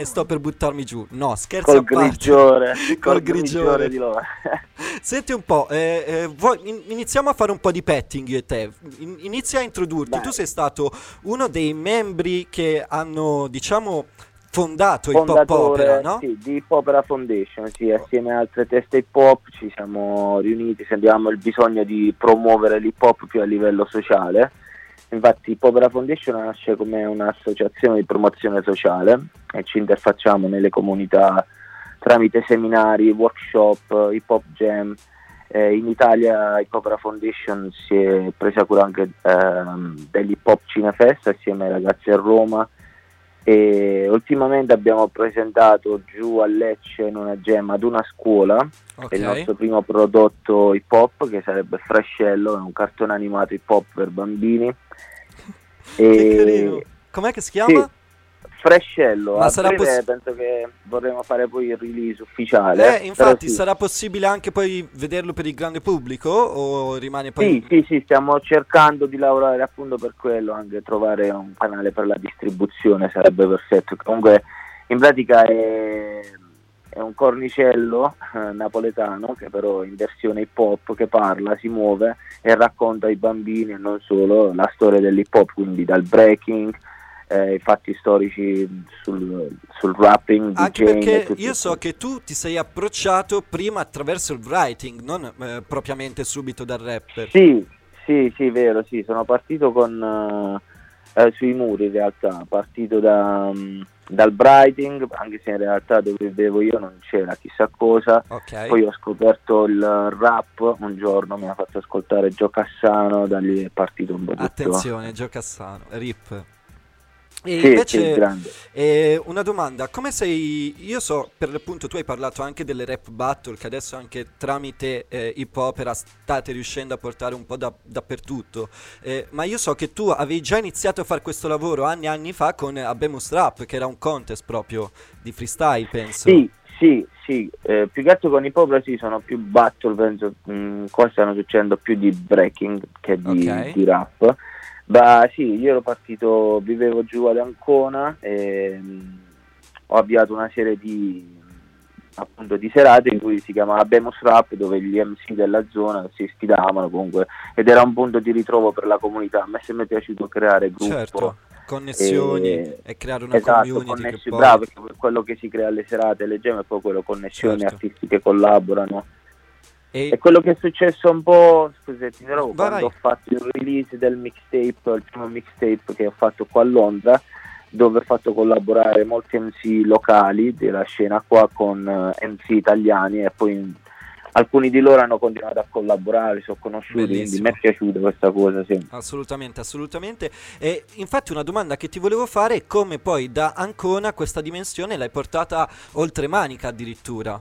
e sto per buttarmi giù. No, scherzo col a parte. grigiore, Col col grigiore. grigiore di loro. Senti un po', eh, eh, vuoi- in- iniziamo a fare un po' di petting io e te. In- inizia a introdurti. Dai. Tu sei stato uno dei membri che hanno, diciamo, fondato il pop opera, no? sì, di Hip Opera Foundation, sì, assieme a altre teste hip hop ci siamo riuniti, sentiamo il bisogno di promuovere l'hip hop più a livello sociale. Infatti Hip Opera Foundation nasce come un'associazione di promozione sociale e ci interfacciamo nelle comunità tramite seminari, workshop, hip hop jam. Eh, in Italia Hip Foundation si è presa cura anche ehm, dell'Hip Hop Cinefest assieme ai ragazzi a Roma e ultimamente abbiamo presentato giù a Lecce in una gem ad una scuola Ok. il nostro primo prodotto hip hop che sarebbe Frescello, è un cartone animato hip hop per bambini. Carino. Com'è che si chiama? Sì, Frescello, Ma sarà breve possi- penso che vorremmo fare poi il release ufficiale. Eh, infatti, sì. sarà possibile anche poi vederlo per il grande pubblico o rimane poi... Sì, sì, sì, stiamo cercando di lavorare appunto per quello, anche trovare un canale per la distribuzione sarebbe perfetto. Comunque in pratica è, è un cornicello eh, napoletano che però in versione hip hop che parla, si muove e racconta ai bambini e non solo la storia dell'hip hop, quindi dal breaking, eh, i fatti storici sul, sul rapping, Anche DJing e perché io so che tu ti sei approcciato prima attraverso il writing, non eh, propriamente subito dal rapper. Sì, sì, sì, vero, sì, sono partito con eh, eh, sui muri in realtà, partito da, mm, dal writing, anche se in realtà dove vivevo io non c'era chissà cosa. Ok. Poi ho scoperto il rap un giorno, mi ha fatto ascoltare Gio Cassano, da lì è partito un po' tutto. Attenzione, Gio Cassano, rip. E Sì, invece sì, eh, una domanda, come sei, io so per l'appunto tu hai parlato anche delle rap battle che adesso anche tramite eh, hip opera state riuscendo a portare un po' da- dappertutto, Eh, ma io so che tu avevi già iniziato a fare questo lavoro anni e anni fa con Abemus Rap, che era un contest proprio di freestyle penso. Sì, sì, sì, eh, più che altro con i Popra sì, sono più battle, penso, mh, qua stanno succedendo più di breaking che di, Ok. di rap. Ma sì, io ero partito, vivevo giù ad Ancona e mh, ho avviato una serie di appunto di serate in cui si chiamava Bemus Rap dove gli MC della zona si sfidavano comunque ed era un punto di ritrovo per la comunità a me è sempre piaciuto creare gruppo Certo, connessioni e- e, creare una esatto, community che connessi, poi... bravo, perché quello che si crea alle serate, le gemme, è poi quello connessioni, Certo. artisti che collaborano. E- E quello che è successo un po', scusate, interrompo, Vai, quando vai. ho fatto il release del mixtape, il primo mixtape che ho fatto qua a Londra, dove ho fatto collaborare molti MC locali della scena qua con eh, MC italiani e poi alcuni di loro hanno continuato a collaborare, sono conosciuti, quindi Bellissimo. mi è piaciuta questa cosa, sì. Assolutamente, assolutamente. E infatti una domanda che ti volevo fare è come poi da Ancona questa dimensione l'hai portata oltre Manica addirittura.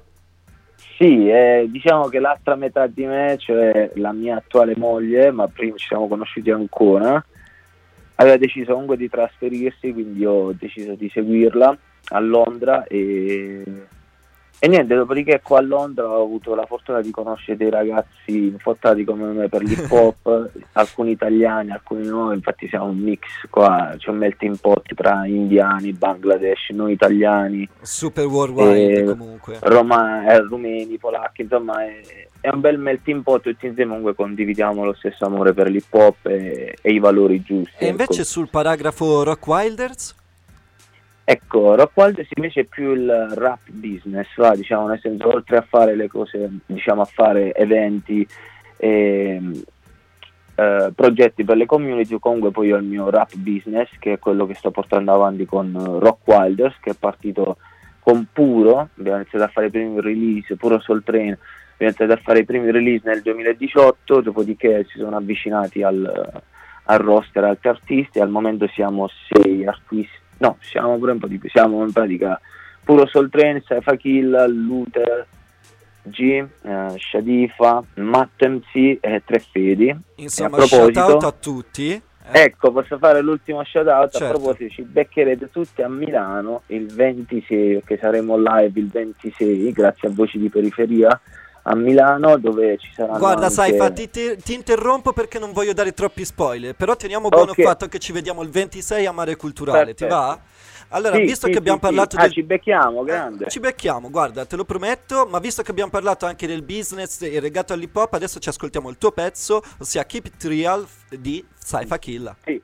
Sì, eh, diciamo che l'altra metà di me, cioè la mia attuale moglie, ma prima ci siamo conosciuti ancora, aveva deciso comunque di trasferirsi, quindi ho deciso di seguirla a Londra e, e niente, dopodiché qua a Londra ho avuto la fortuna di conoscere dei ragazzi infottati come me per l'hip hop, alcuni italiani, alcuni no, infatti siamo un mix qua, c'è un melting pot tra indiani, Bangladesh, noi italiani, Super worldwide Eh, comunque. Roma, eh, rumeni, polacchi, insomma è, è un bel melting pot, tutti insieme comunque condividiamo lo stesso amore per l'hip hop e, e i valori giusti. E invece ecco. sul paragrafo Rock Wilders? Ecco, Rockwald invece è più il rap business, va, diciamo, nel senso, oltre a fare le cose, diciamo, a fare eventi e eh, progetti per le community, comunque poi ho il mio rap business, che è quello che sto portando avanti con Rock Wilders, che è partito con Puro, abbiamo iniziato a fare i primi release, Puro Soul Train, abbiamo iniziato a fare i primi release nel 2018, dopodiché si sono avvicinati al, al roster altri artisti, al momento siamo sei artisti, no, siamo pure un po' di più, siamo in pratica Puro Soul Train, Saifa Kill, Luther, G, eh, Shadifa, Matt MC e Tre Fedi. Insomma, E a proposito- a tutti. Eh, Ecco, posso fare l'ultimo shout out? Certo. A proposito, ci beccherete tutti a Milano il 26, perché saremo live il 26, grazie a Voci di Periferia, a Milano, dove ci saranno Guarda, anche... Saifa, ti, ti- ti interrompo perché non voglio dare troppi spoiler, però teniamo buono il fatto che ci vediamo il 26 a Mare Culturale, ti Perfetto. va? Allora, Sì, visto sì, che abbiamo sì, parlato sì. Ah, del... ci becchiamo, grande. Eh, Ci becchiamo, guarda, te lo prometto, ma visto che abbiamo parlato anche del business e legato all'hip hop, adesso ci ascoltiamo il tuo pezzo, ossia Keep It Real di Saifa Killa. Sì.